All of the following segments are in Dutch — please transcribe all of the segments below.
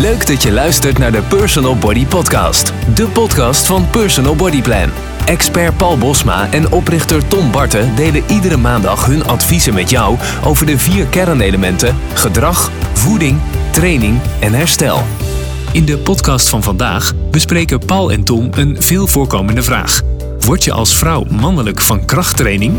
Leuk dat je luistert naar de Personal Body Podcast. De podcast van Personal Body Plan. Expert Paul Bosma en oprichter Tom Barten delen iedere maandag hun adviezen met jou over de vier kernelementen: gedrag, voeding, training en herstel. In de podcast van vandaag bespreken Paul en Tom een veel voorkomende vraag. Word je als vrouw mannelijk van krachttraining?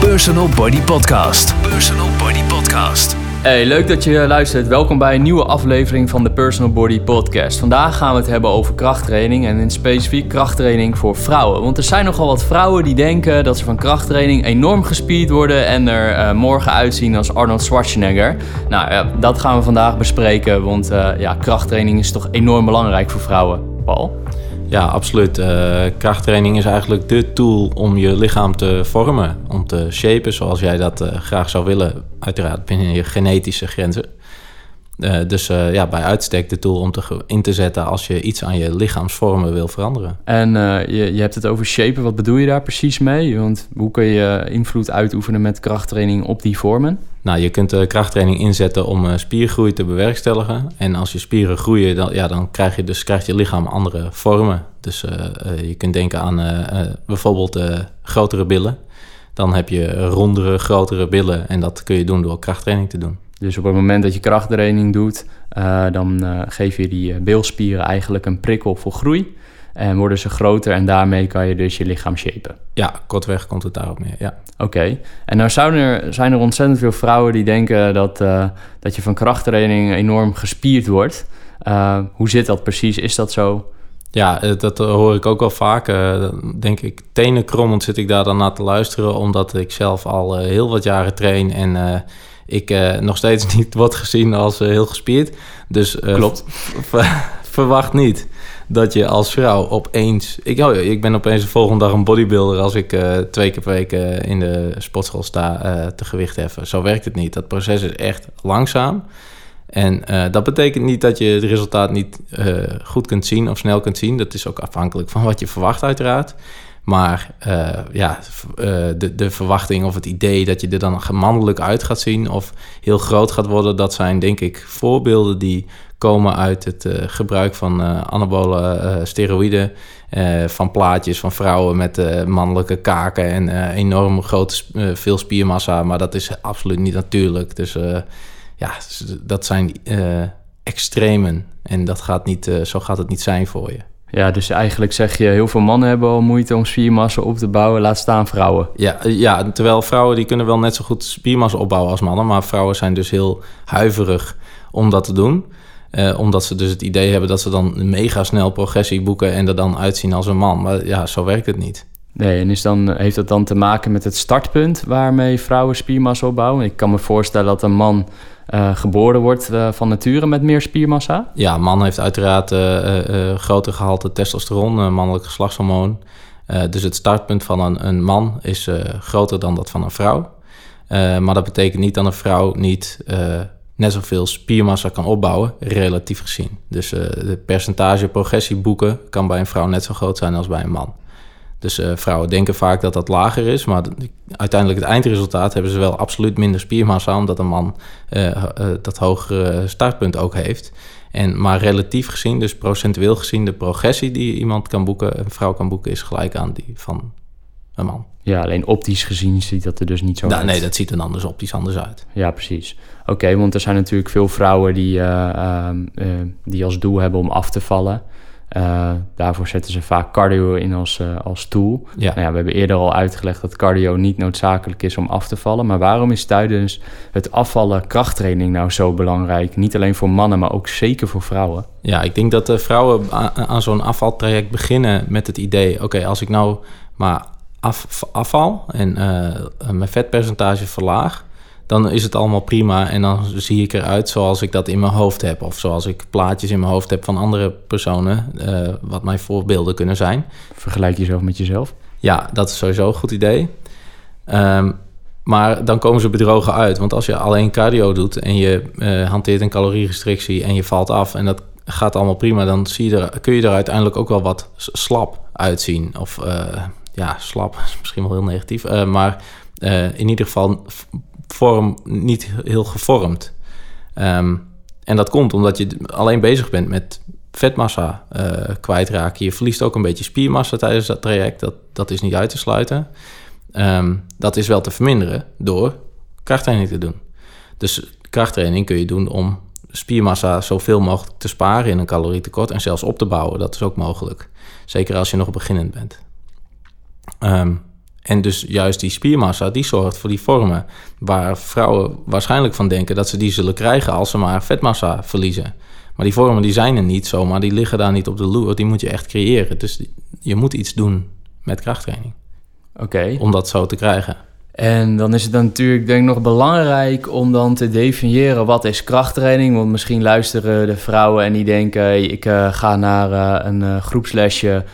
Personal Body Podcast. Personal Body Podcast. Hey, leuk dat je luistert. Welkom bij een nieuwe aflevering van de Personal Body Podcast. Vandaag gaan we het hebben over krachttraining en in specifiek krachttraining voor vrouwen. Want er zijn nogal wat vrouwen die denken dat ze van krachttraining enorm gespierd worden en er uh, morgen uitzien als Arnold Schwarzenegger. Nou ja, dat gaan we vandaag bespreken, want uh, ja, krachttraining is toch enorm belangrijk voor vrouwen. Paul? Ja, absoluut. Uh, krachttraining is eigenlijk de tool om je lichaam te vormen, om te shapen zoals jij dat uh, graag zou willen, uiteraard binnen je genetische grenzen. Uh, dus ja, bij uitstek de tool om te in te zetten als je iets aan je lichaamsvormen wil veranderen. En je, je hebt het over shapen, wat bedoel je daar precies mee? Want hoe kun je invloed uitoefenen met krachttraining op die vormen? Nou, je kunt de krachttraining inzetten om spiergroei te bewerkstelligen. En als je spieren groeien, dan, ja, dan krijg je dus krijgt je lichaam andere vormen. Dus je kunt denken aan bijvoorbeeld grotere billen. Dan heb je rondere, grotere billen. En dat kun je doen door krachttraining te doen. Dus op het moment dat je krachttraining doet, dan geef je die bilspieren eigenlijk een prikkel voor groei. En worden ze groter en daarmee kan je dus je lichaam shapen. Ja, kortweg komt het daarop neer, ja. Oké, en nou zijn er, zijn er ontzettend veel vrouwen die denken dat, uh, dat je van krachttraining enorm gespierd wordt. Hoe zit dat precies? Is dat zo? Ja, eh, dat hoor ik ook wel vaak. Uh, denk ik, tenenkrommend zit ik daar dan naar te luisteren... omdat ik zelf al heel wat jaren train en ik nog steeds niet word gezien als heel gespierd. Dus Klopt. verwacht niet dat je als vrouw opeens... Ik, oh, ik ben opeens de volgende dag een bodybuilder... als ik uh, twee keer per week uh, in de sportschool sta uh, te gewicht heffen. Zo werkt het niet. Dat proces is echt langzaam. En dat betekent niet dat je het resultaat niet goed kunt zien of snel kunt zien. Dat is ook afhankelijk van wat je verwacht uiteraard. Maar ja, de, de verwachting of het idee dat je er dan gemannelijk uit gaat zien... of heel groot gaat worden... dat zijn denk ik voorbeelden die komen uit het uh, gebruik van anabole steroïden. van plaatjes van vrouwen met mannelijke kaken en enorm grote veel spiermassa. Maar dat is absoluut niet natuurlijk. Dus ja, dat zijn extremen. En dat gaat niet, zo gaat het niet zijn voor je. Ja, dus eigenlijk zeg je, heel veel mannen hebben al moeite om spiermassa op te bouwen, laat staan vrouwen. Ja, ja, terwijl vrouwen die kunnen wel net zo goed spiermassa opbouwen als mannen, maar vrouwen zijn dus heel huiverig om dat te doen. Uh, omdat ze dus het idee hebben dat ze dan mega snel progressie boeken en er dan uitzien als een man. Maar ja, zo werkt het niet. Nee, en is dan, heeft dat dan te maken met het startpunt waarmee vrouwen spiermassa opbouwen? Ik kan me voorstellen dat een man uh, geboren wordt uh, van nature met meer spiermassa. Ja, man heeft uiteraard groter gehalte testosteron, mannelijk geslachtshormoon. dus het startpunt van een, een man is groter dan dat van een vrouw. maar dat betekent niet dat een vrouw niet net zoveel spiermassa kan opbouwen, relatief gezien. Dus de percentage progressie boeken kan bij een vrouw net zo groot zijn als bij een man. Dus uh, vrouwen denken vaak dat dat lager is, maar uiteindelijk het eindresultaat hebben ze wel absoluut minder spiermassa, omdat een man uh, dat hogere startpunt ook heeft. En, maar relatief gezien, dus procentueel gezien, de progressie die iemand kan boeken, een vrouw kan boeken, is gelijk aan die van een man. Ja, alleen optisch gezien ziet dat er dus niet zo nou, uit. Nee, dat ziet er anders optisch anders uit. Ja, precies. Oké, want er zijn natuurlijk veel vrouwen die, uh, die als doel hebben om af te vallen. Uh, daarvoor zetten ze vaak cardio in als, als tool. Ja. Nou ja, we hebben eerder al uitgelegd dat cardio niet noodzakelijk is om af te vallen. Maar waarom is tijdens het afvallen krachttraining nou zo belangrijk? Niet alleen voor mannen, maar ook zeker voor vrouwen. Ja, ik denk dat de vrouwen aan, zo'n afvaltraject beginnen met het idee... oké, als ik nou maar af, afval en mijn vetpercentage verlaag dan is het allemaal prima. En dan zie ik eruit zoals ik dat in mijn hoofd heb. Of zoals ik plaatjes in mijn hoofd heb van andere personen, uh, wat mijn voorbeelden kunnen zijn. Vergelijk jezelf met jezelf? Ja, dat is sowieso een goed idee. Um, maar dan komen ze bedrogen uit. Want als je alleen cardio doet en je uh, hanteert een calorierestrictie en je valt af en dat gaat allemaal prima, dan zie je er, kun je er uiteindelijk ook wel wat slap uitzien. Of uh, ja, slap is misschien wel heel negatief. maar in ieder geval vorm niet heel gevormd. Ehm, en dat komt omdat je alleen bezig bent met vetmassa uh, kwijtraken. Je verliest ook een beetje spiermassa tijdens dat traject. Dat, dat is niet uit te sluiten. Ehm, dat is wel te verminderen door krachttraining te doen. Dus krachttraining kun je doen om spiermassa zoveel mogelijk te sparen in een calorietekort en zelfs op te bouwen. Dat is ook mogelijk. Zeker als je nog beginnend bent. Um, en dus juist die spiermassa, die zorgt voor die vormen waar vrouwen waarschijnlijk van denken dat ze die zullen krijgen als ze maar vetmassa verliezen. Maar die vormen die zijn er niet zomaar, die liggen daar niet op de loer, die moet je echt creëren. Dus je moet iets doen met krachttraining. Oké. Om dat zo te krijgen. En dan is het dan natuurlijk denk ik nog belangrijk om dan te definiëren wat is krachttraining. Want misschien luisteren de vrouwen en die denken ik uh, ga naar uh, een uh, groepslesje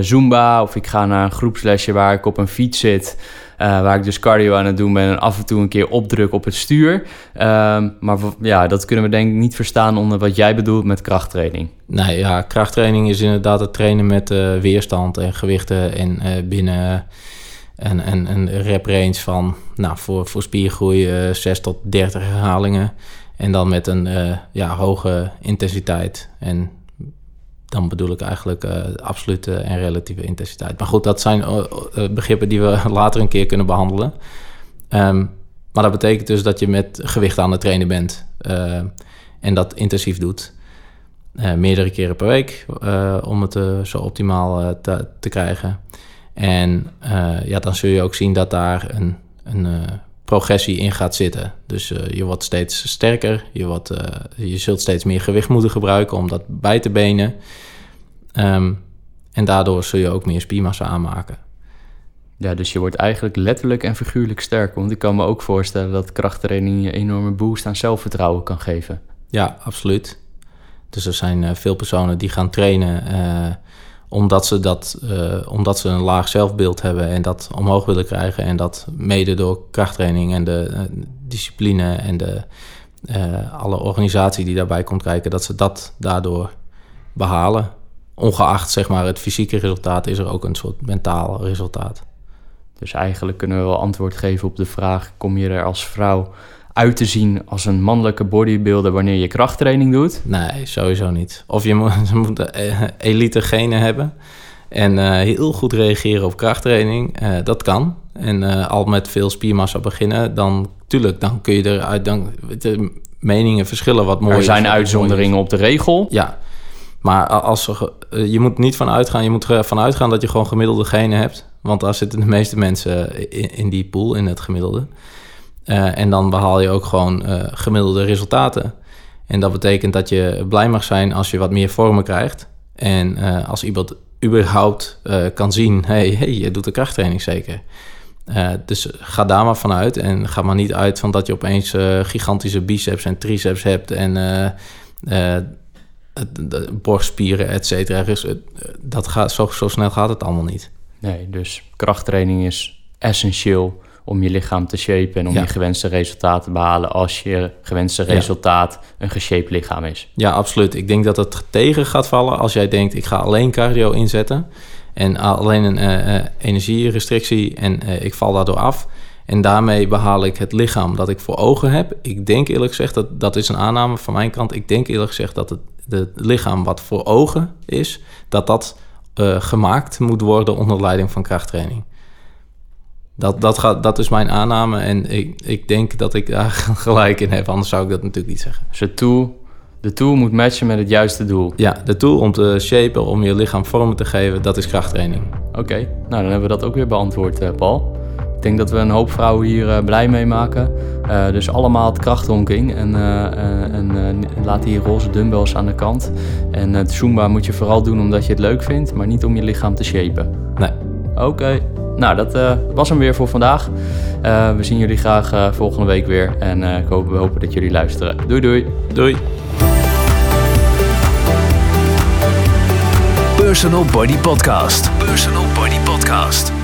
Zumba of ik ga naar een groepslesje waar ik op een fiets zit. waar ik dus cardio aan het doen ben en af en toe een keer opdruk op het stuur. Ehm, maar ja, dat kunnen we denk ik niet verstaan onder wat jij bedoelt met krachttraining. Nee, ja, krachttraining is inderdaad het trainen met weerstand en gewichten en binnen een, een, een rep range van, nou, voor, voor spiergroei uh, eh, 6 tot 30 herhalingen. En dan met een ja, hoge intensiteit. En dan bedoel ik eigenlijk uh, absolute en relatieve intensiteit. Maar goed, dat zijn begrippen die we later een keer kunnen behandelen. Um, maar dat betekent dus dat je met gewicht aan het trainen bent. en dat intensief doet. meerdere keren per week. om het zo optimaal te, te krijgen. En ja, dan zul je ook zien dat daar een, een progressie in gaat zitten. Dus uh, je wordt steeds sterker, je, wordt, je zult steeds meer gewicht moeten gebruiken om dat bij te benen. Um, en daardoor zul je ook meer spiermassa aanmaken. Ja, dus je wordt eigenlijk letterlijk en figuurlijk sterker. Want ik kan me ook voorstellen dat krachttraining je enorme boost aan zelfvertrouwen kan geven. Ja, absoluut. Dus er zijn veel personen die gaan trainen omdat ze, dat, uh, omdat ze een laag zelfbeeld hebben en dat omhoog willen krijgen. En dat mede door krachttraining en de uh, discipline en de, uh, alle organisatie die daarbij komt kijken, dat ze dat daardoor behalen. Ongeacht zeg maar, het fysieke resultaat is er ook een soort mentaal resultaat. Dus eigenlijk kunnen we wel antwoord geven op de vraag: kom je er als vrouw uit te zien als een mannelijke bodybuilder wanneer je krachttraining doet? Nee, sowieso niet. Of je moet, moet eh, elite genen hebben en uh, heel goed reageren op krachttraining. Uh, dat kan. En uh, al met veel spiermassa beginnen, dan tuurlijk, dan kun je eruit. Dan, de meningen verschillen wat mooi. Er zijn uitzonderingen op de regel. Ja, maar als er, je moet niet van uitgaan, je moet ervan uitgaan dat je gewoon gemiddelde genen hebt. Want daar zitten de meeste mensen in, in die pool, in het gemiddelde. Uh, en dan behaal je ook gewoon uh, gemiddelde resultaten. En dat betekent dat je blij mag zijn als je wat meer vormen krijgt. En uh, als iemand überhaupt kan zien, hey, hey, je doet de krachttraining zeker. dus ga daar maar vanuit en ga maar niet uit van dat je opeens gigantische biceps en triceps hebt en borstspieren, et cetera. Dus, dat gaat, zo, zo snel gaat het allemaal niet. Nee, dus krachttraining is essentieel om je lichaam te shapen en om je gewenste resultaten te behalen als je gewenste resultaat een geshaped lichaam is. Ja, absoluut. Ik denk dat het tegen gaat vallen als jij denkt ik ga alleen cardio inzetten en alleen een uh, energierestrictie en uh, ik val daardoor af. En daarmee behaal ik het lichaam dat ik voor ogen heb. Ik denk eerlijk gezegd, dat, dat is een aanname van mijn kant. Ik denk eerlijk gezegd dat het, het lichaam wat voor ogen is, dat dat gemaakt moet worden onder leiding van krachttraining. Dat, dat, gaat, dat is mijn aanname en ik, ik denk dat ik daar gelijk in heb. Anders zou ik dat natuurlijk niet zeggen. Dus de tool, de tool moet matchen met het juiste doel? Ja, de tool om te shapen, om je lichaam vorm te geven, dat is krachttraining. Oké, nou dan hebben we dat ook weer beantwoord, uh, Paul. Ik denk dat we een hoop vrouwen hier uh, blij mee maken. Uh, dus allemaal het krachthonking en, en laat die roze dumbbells aan de kant. En het Zumba moet je vooral doen omdat je het leuk vindt, maar niet om je lichaam te shapen. Oké. Nou, dat uh, was hem weer voor vandaag. Uh, we zien jullie graag uh, volgende week weer. En ik hoop, we hopen dat jullie luisteren. Doei doei. Doei. Personal Body Podcast. Personal Body Podcast.